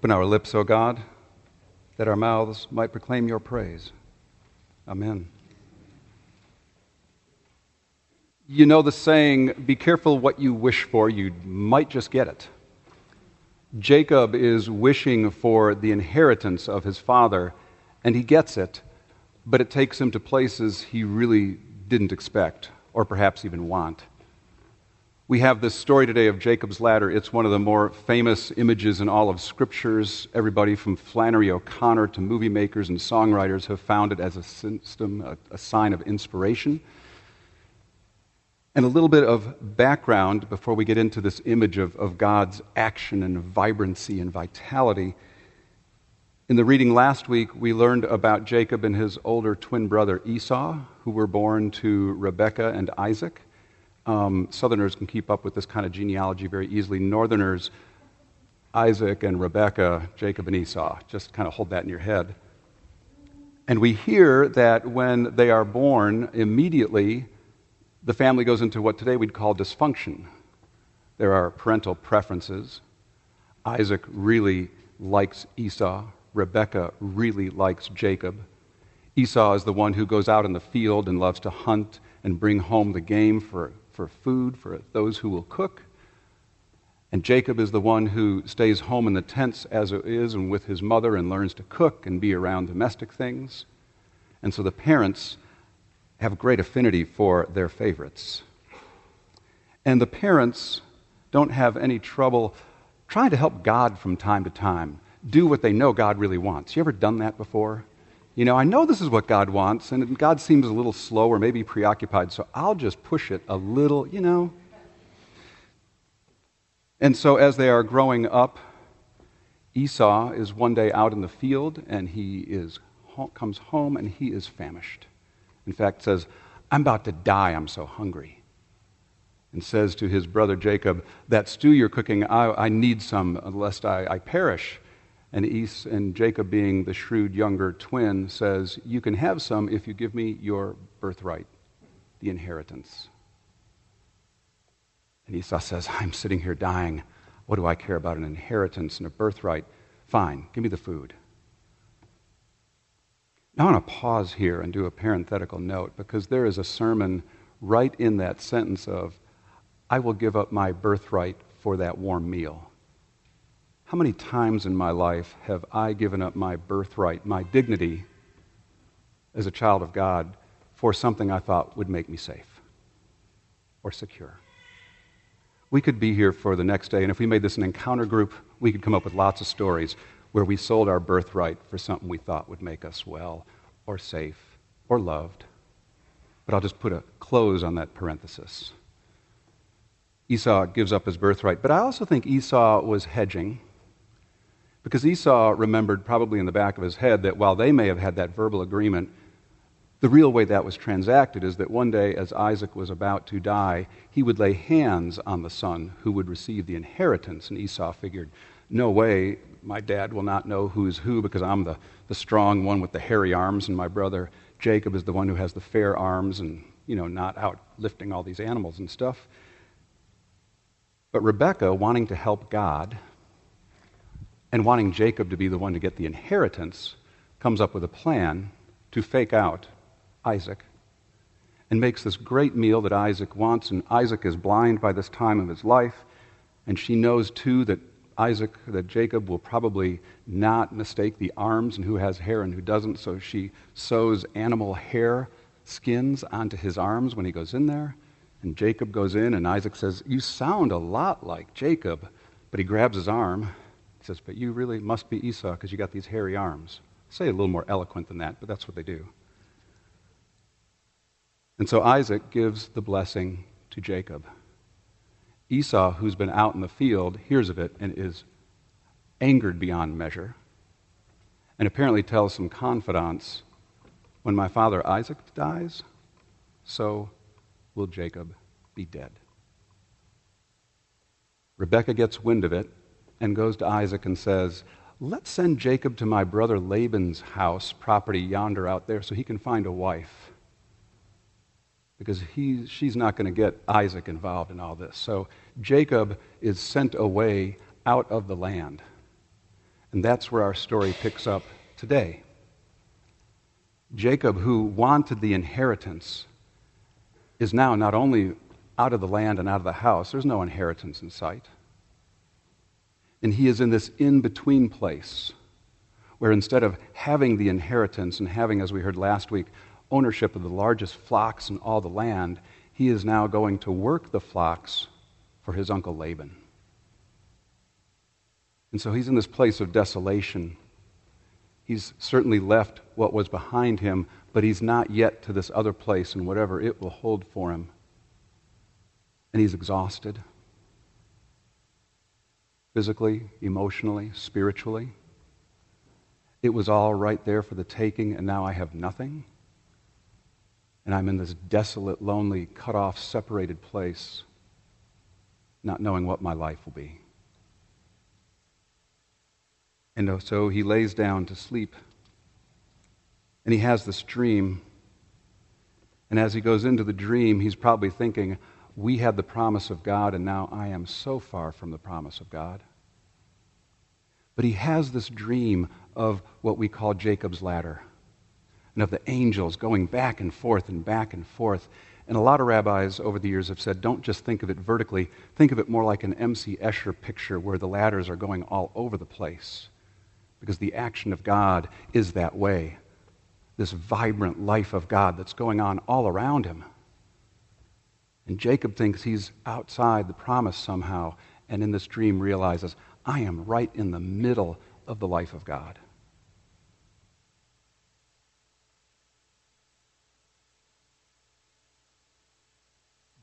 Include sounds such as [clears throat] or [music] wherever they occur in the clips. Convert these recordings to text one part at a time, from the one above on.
Open our lips, O God, that our mouths might proclaim your praise. Amen. You know the saying, be careful what you wish for, you might just get it. Jacob is wishing for the inheritance of his father, and he gets it, but it takes him to places he really didn't expect or perhaps even want. We have this story today of Jacob's ladder. It's one of the more famous images in all of scriptures. Everybody from Flannery O'Connor to movie makers and songwriters have found it as a system, a, a sign of inspiration. And a little bit of background before we get into this image of, of God's action and vibrancy and vitality. In the reading last week, we learned about Jacob and his older twin brother Esau, who were born to Rebekah and Isaac. Um, Southerners can keep up with this kind of genealogy very easily. Northerners, Isaac and Rebekah, Jacob and Esau. Just kind of hold that in your head. And we hear that when they are born, immediately the family goes into what today we'd call dysfunction. There are parental preferences. Isaac really likes Esau. Rebekah really likes Jacob. Esau is the one who goes out in the field and loves to hunt and bring home the game for, for food for those who will cook. And Jacob is the one who stays home in the tents as it is and with his mother and learns to cook and be around domestic things. And so the parents have great affinity for their favorites. And the parents don't have any trouble trying to help God from time to time do what they know God really wants. You ever done that before? You know, I know this is what God wants, and God seems a little slow or maybe preoccupied, so I'll just push it a little, you know. And so as they are growing up, Esau is one day out in the field, and he is, comes home and he is famished. In fact, says, I'm about to die, I'm so hungry. And says to his brother Jacob, That stew you're cooking, I, I need some lest I, I perish. And, Es, and Jacob, being the shrewd younger twin, says, You can have some if you give me your birthright, the inheritance. And Esau says, I'm sitting here dying. What do I care about an inheritance and a birthright? Fine, give me the food. Now, I want to pause here and do a parenthetical note because there is a sermon right in that sentence of, I will give up my birthright for that warm meal. How many times in my life have I given up my birthright, my dignity as a child of God, for something I thought would make me safe or secure? We could be here for the next day, and if we made this an encounter group, we could come up with lots of stories where we sold our birthright for something we thought would make us well or safe or loved. But I'll just put a close on that parenthesis. Esau gives up his birthright. But I also think Esau was hedging because Esau remembered, probably in the back of his head, that while they may have had that verbal agreement, the real way that was transacted is that one day, as Isaac was about to die, he would lay hands on the son who would receive the inheritance. And Esau figured, no way, my dad will not know who's who because I'm the, the strong one with the hairy arms, and my brother Jacob is the one who has the fair arms and, you know, not out lifting all these animals and stuff. But Rebekah, wanting to help God and wanting Jacob to be the one to get the inheritance, comes up with a plan to fake out Isaac and makes this great meal that Isaac wants. And Isaac is blind by this time of his life. And she knows, too, that Isaac, that Jacob will probably not mistake the arms and who has hair and who doesn't, so she sews animal hair skins onto his arms when he goes in there. And Jacob goes in, and Isaac says, You sound a lot like Jacob. But he grabs his arm. He says, But you really must be Esau because you got these hairy arms. Say a little more eloquent than that, but that's what they do. And so Isaac gives the blessing to Jacob. Esau, who's been out in the field, hears of it and is angered beyond measure, and apparently tells some confidants when my father Isaac dies, so will Jacob be dead. Rebekah gets wind of it and goes to Isaac and says, Let's send Jacob to my brother Laban's house, property yonder out there, so he can find a wife because he, she's not going to get Isaac involved in all this. So Jacob is sent away out of the land. And that's where our story picks up today. Jacob, who wanted the inheritance, is now not only out of the land and out of the house, there's no inheritance in sight. And he is in this in between place where instead of having the inheritance and having, as we heard last week, ownership of the largest flocks in all the land, he is now going to work the flocks for his uncle Laban. And so he's in this place of desolation. He's certainly left what was behind him, but he's not yet to this other place and whatever it will hold for him. And he's exhausted physically, emotionally, spiritually. It was all right there for the taking, and now I have nothing. And I'm in this desolate, lonely, cut off, separated place, not knowing what my life will be. And so he lays down to sleep. And he has this dream. And as he goes into the dream, he's probably thinking, We had the promise of God, and now I am so far from the promise of God. But he has this dream of what we call Jacob's ladder and of the angels going back and forth and back and forth. And a lot of rabbis over the years have said, don't just think of it vertically, think of it more like an M.C. Escher picture where the ladders are going all over the place. Because the action of God is that way. This vibrant life of God that's going on all around him. And Jacob thinks he's outside the promise somehow, and in this dream realizes, I am right in the middle of the life of God.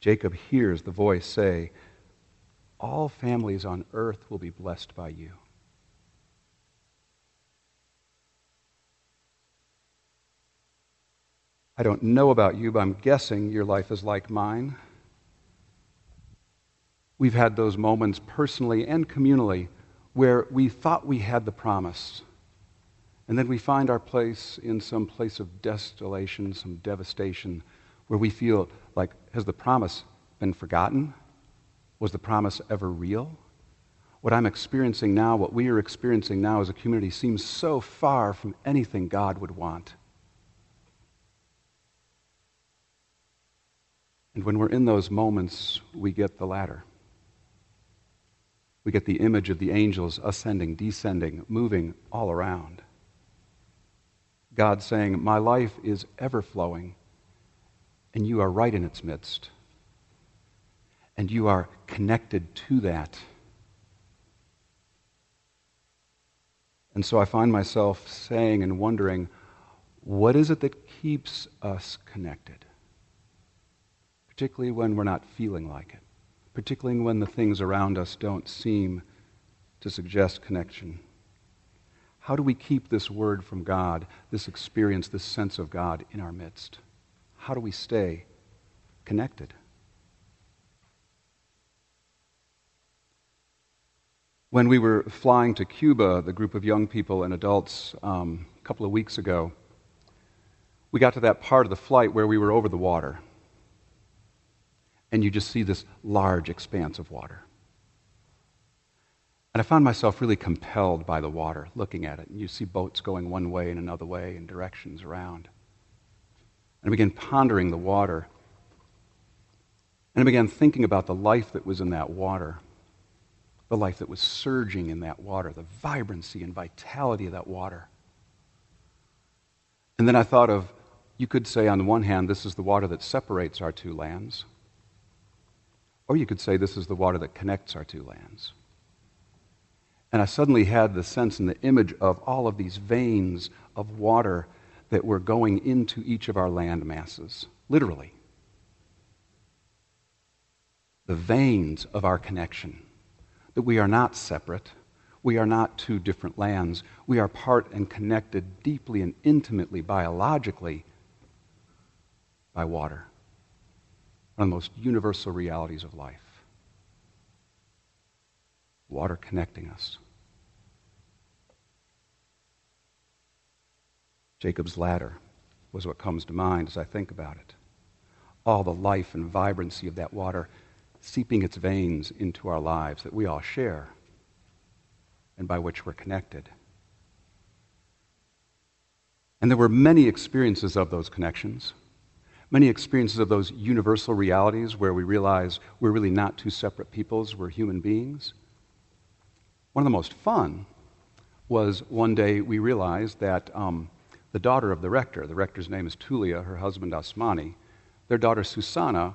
Jacob hears the voice say, All families on earth will be blessed by you. I don't know about you, but I'm guessing your life is like mine. We've had those moments personally and communally where we thought we had the promise. And then we find our place in some place of desolation, some devastation, where we feel like, has the promise been forgotten? Was the promise ever real? What I'm experiencing now, what we are experiencing now as a community, seems so far from anything God would want. And when we're in those moments, we get the ladder. We get the image of the angels ascending, descending, moving all around. God saying, My life is ever flowing, and you are right in its midst. And you are connected to that. And so I find myself saying and wondering, what is it that keeps us connected? Particularly when we're not feeling like it particularly when the things around us don't seem to suggest connection. How do we keep this word from God, this experience, this sense of God in our midst? How do we stay connected? When we were flying to Cuba, the group of young people and adults, um, a couple of weeks ago, we got to that part of the flight where we were over the water and you just see this large expanse of water. And I found myself really compelled by the water, looking at it. And you see boats going one way and another way and directions around. And I began pondering the water. And I began thinking about the life that was in that water, the life that was surging in that water, the vibrancy and vitality of that water. And then I thought of, you could say, on the one hand, this is the water that separates our two lands. Or you could say this is the water that connects our two lands. And I suddenly had the sense and the image of all of these veins of water that were going into each of our land masses, literally. The veins of our connection, that we are not separate, we are not two different lands, we are part and connected deeply and intimately, biologically, by water one of the most universal realities of life. Water connecting us. Jacob's ladder was what comes to mind as I think about it. All the life and vibrancy of that water seeping its veins into our lives that we all share. and by which we're connected. And there were many experiences of those connections, many experiences of those universal realities where we realize we're really not two separate peoples, we're human beings. One of the most fun was one day we realized that um, the daughter of the rector, the rector's name is Tulia, her husband Asmani, their daughter Susanna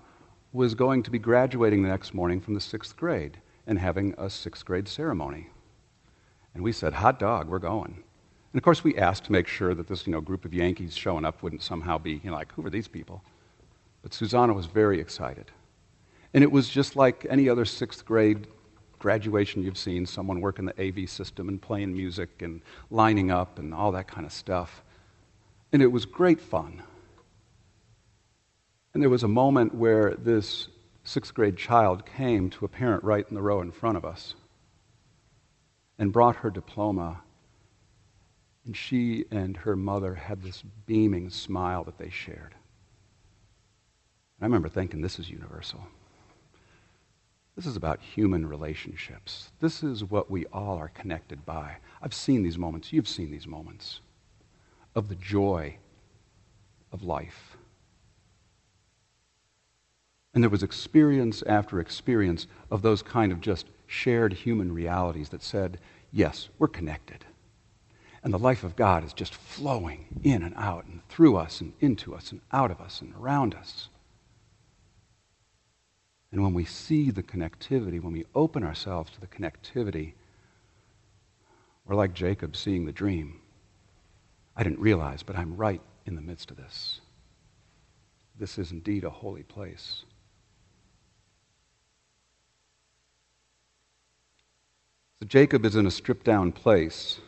was going to be graduating the next morning from the sixth grade and having a sixth grade ceremony. And we said, hot dog, we're going. And of course, we asked to make sure that this you know, group of Yankees showing up wouldn't somehow be you know, like, who are these people? But Susanna was very excited. And it was just like any other sixth grade graduation you've seen someone working the AV system and playing music and lining up and all that kind of stuff. And it was great fun. And there was a moment where this sixth grade child came to a parent right in the row in front of us and brought her diploma. And she and her mother had this beaming smile that they shared. I remember thinking, this is universal. This is about human relationships. This is what we all are connected by. I've seen these moments. You've seen these moments of the joy of life. And there was experience after experience of those kind of just shared human realities that said, yes, we're connected. And the life of God is just flowing in and out and through us and into us and out of us and around us. And when we see the connectivity, when we open ourselves to the connectivity, we're like Jacob seeing the dream. I didn't realize, but I'm right in the midst of this. This is indeed a holy place. So Jacob is in a stripped down place.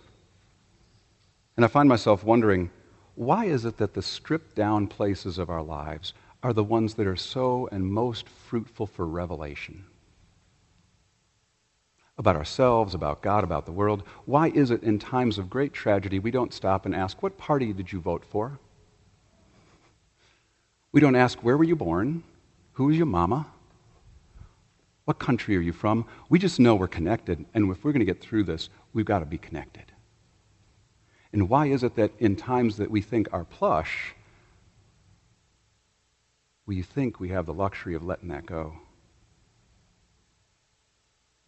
And I find myself wondering why is it that the stripped down places of our lives are the ones that are so and most fruitful for revelation? About ourselves, about God, about the world. Why is it in times of great tragedy we don't stop and ask, What party did you vote for? We don't ask, Where were you born? Who was your mama? What country are you from? We just know we're connected, and if we're going to get through this, we've got to be connected. And why is it that in times that we think are plush, we think we have the luxury of letting that go?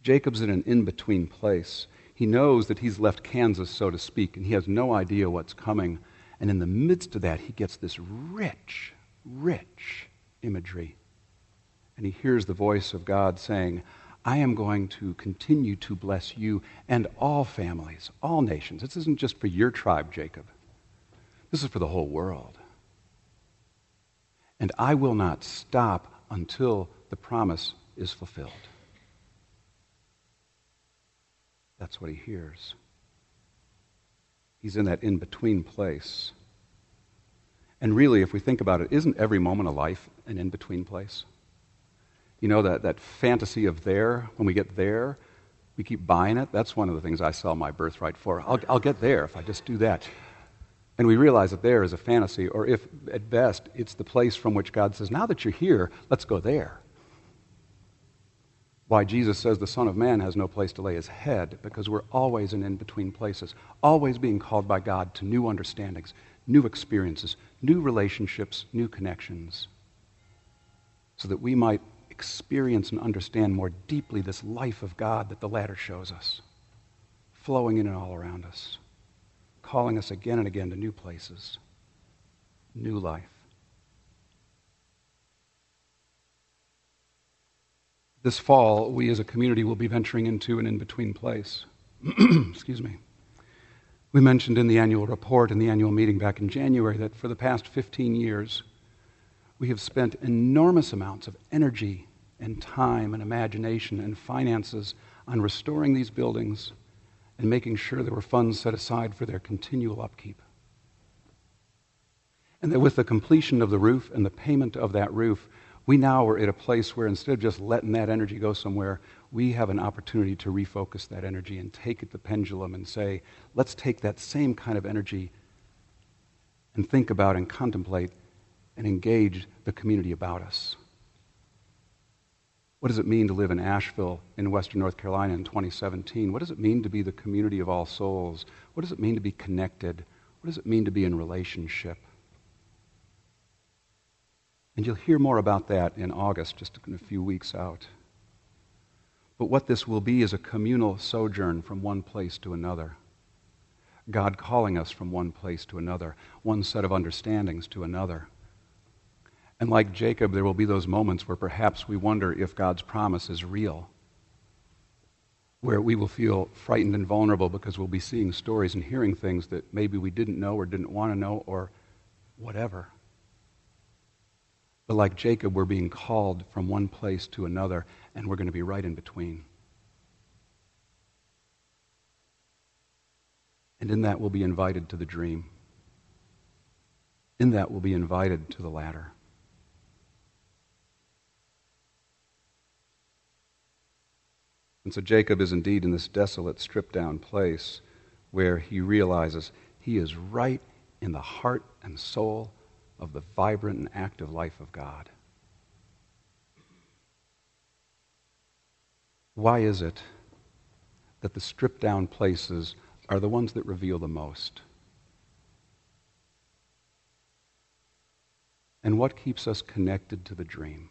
Jacob's in an in between place. He knows that he's left Kansas, so to speak, and he has no idea what's coming. And in the midst of that, he gets this rich, rich imagery and he hears the voice of God saying, I am going to continue to bless you and all families, all nations. This isn't just for your tribe, Jacob. This is for the whole world. And I will not stop until the promise is fulfilled. That's what he hears. He's in that in between place. And really, if we think about it, isn't every moment of life an in between place? You know, that, that fantasy of there, when we get there, we keep buying it. That's one of the things I sell my birthright for. I'll, I'll get there if I just do that. And we realize that there is a fantasy, or if at best it's the place from which God says, now that you're here, let's go there. Why Jesus says the Son of Man has no place to lay his head, because we're always in in between places, always being called by God to new understandings, new experiences, new relationships, new connections, so that we might experience and understand more deeply this life of God that the ladder shows us, flowing in and all around us, calling us again and again to new places, new life. This fall, we as a community will be venturing into an in between place. [clears throat] Excuse me. We mentioned in the annual report, in the annual meeting back in January, that for the past 15 years, we have spent enormous amounts of energy and time and imagination and finances on restoring these buildings and making sure there were funds set aside for their continual upkeep. And that with the completion of the roof and the payment of that roof, we now are at a place where instead of just letting that energy go somewhere, we have an opportunity to refocus that energy and take it the pendulum and say, let's take that same kind of energy and think about and contemplate and engage the community about us. What does it mean to live in Asheville in Western North Carolina in 2017? What does it mean to be the community of all souls? What does it mean to be connected? What does it mean to be in relationship? And you'll hear more about that in August, just in a few weeks out. But what this will be is a communal sojourn from one place to another. God calling us from one place to another, one set of understandings to another. And like Jacob, there will be those moments where perhaps we wonder if God's promise is real, where we will feel frightened and vulnerable because we'll be seeing stories and hearing things that maybe we didn't know or didn't want to know or whatever. But like Jacob, we're being called from one place to another, and we're going to be right in between. And in that, we'll be invited to the dream. In that, we'll be invited to the ladder. And so Jacob is indeed in this desolate, stripped down place where he realizes he is right in the heart and soul of the vibrant and active life of God. Why is it that the stripped down places are the ones that reveal the most? And what keeps us connected to the dream?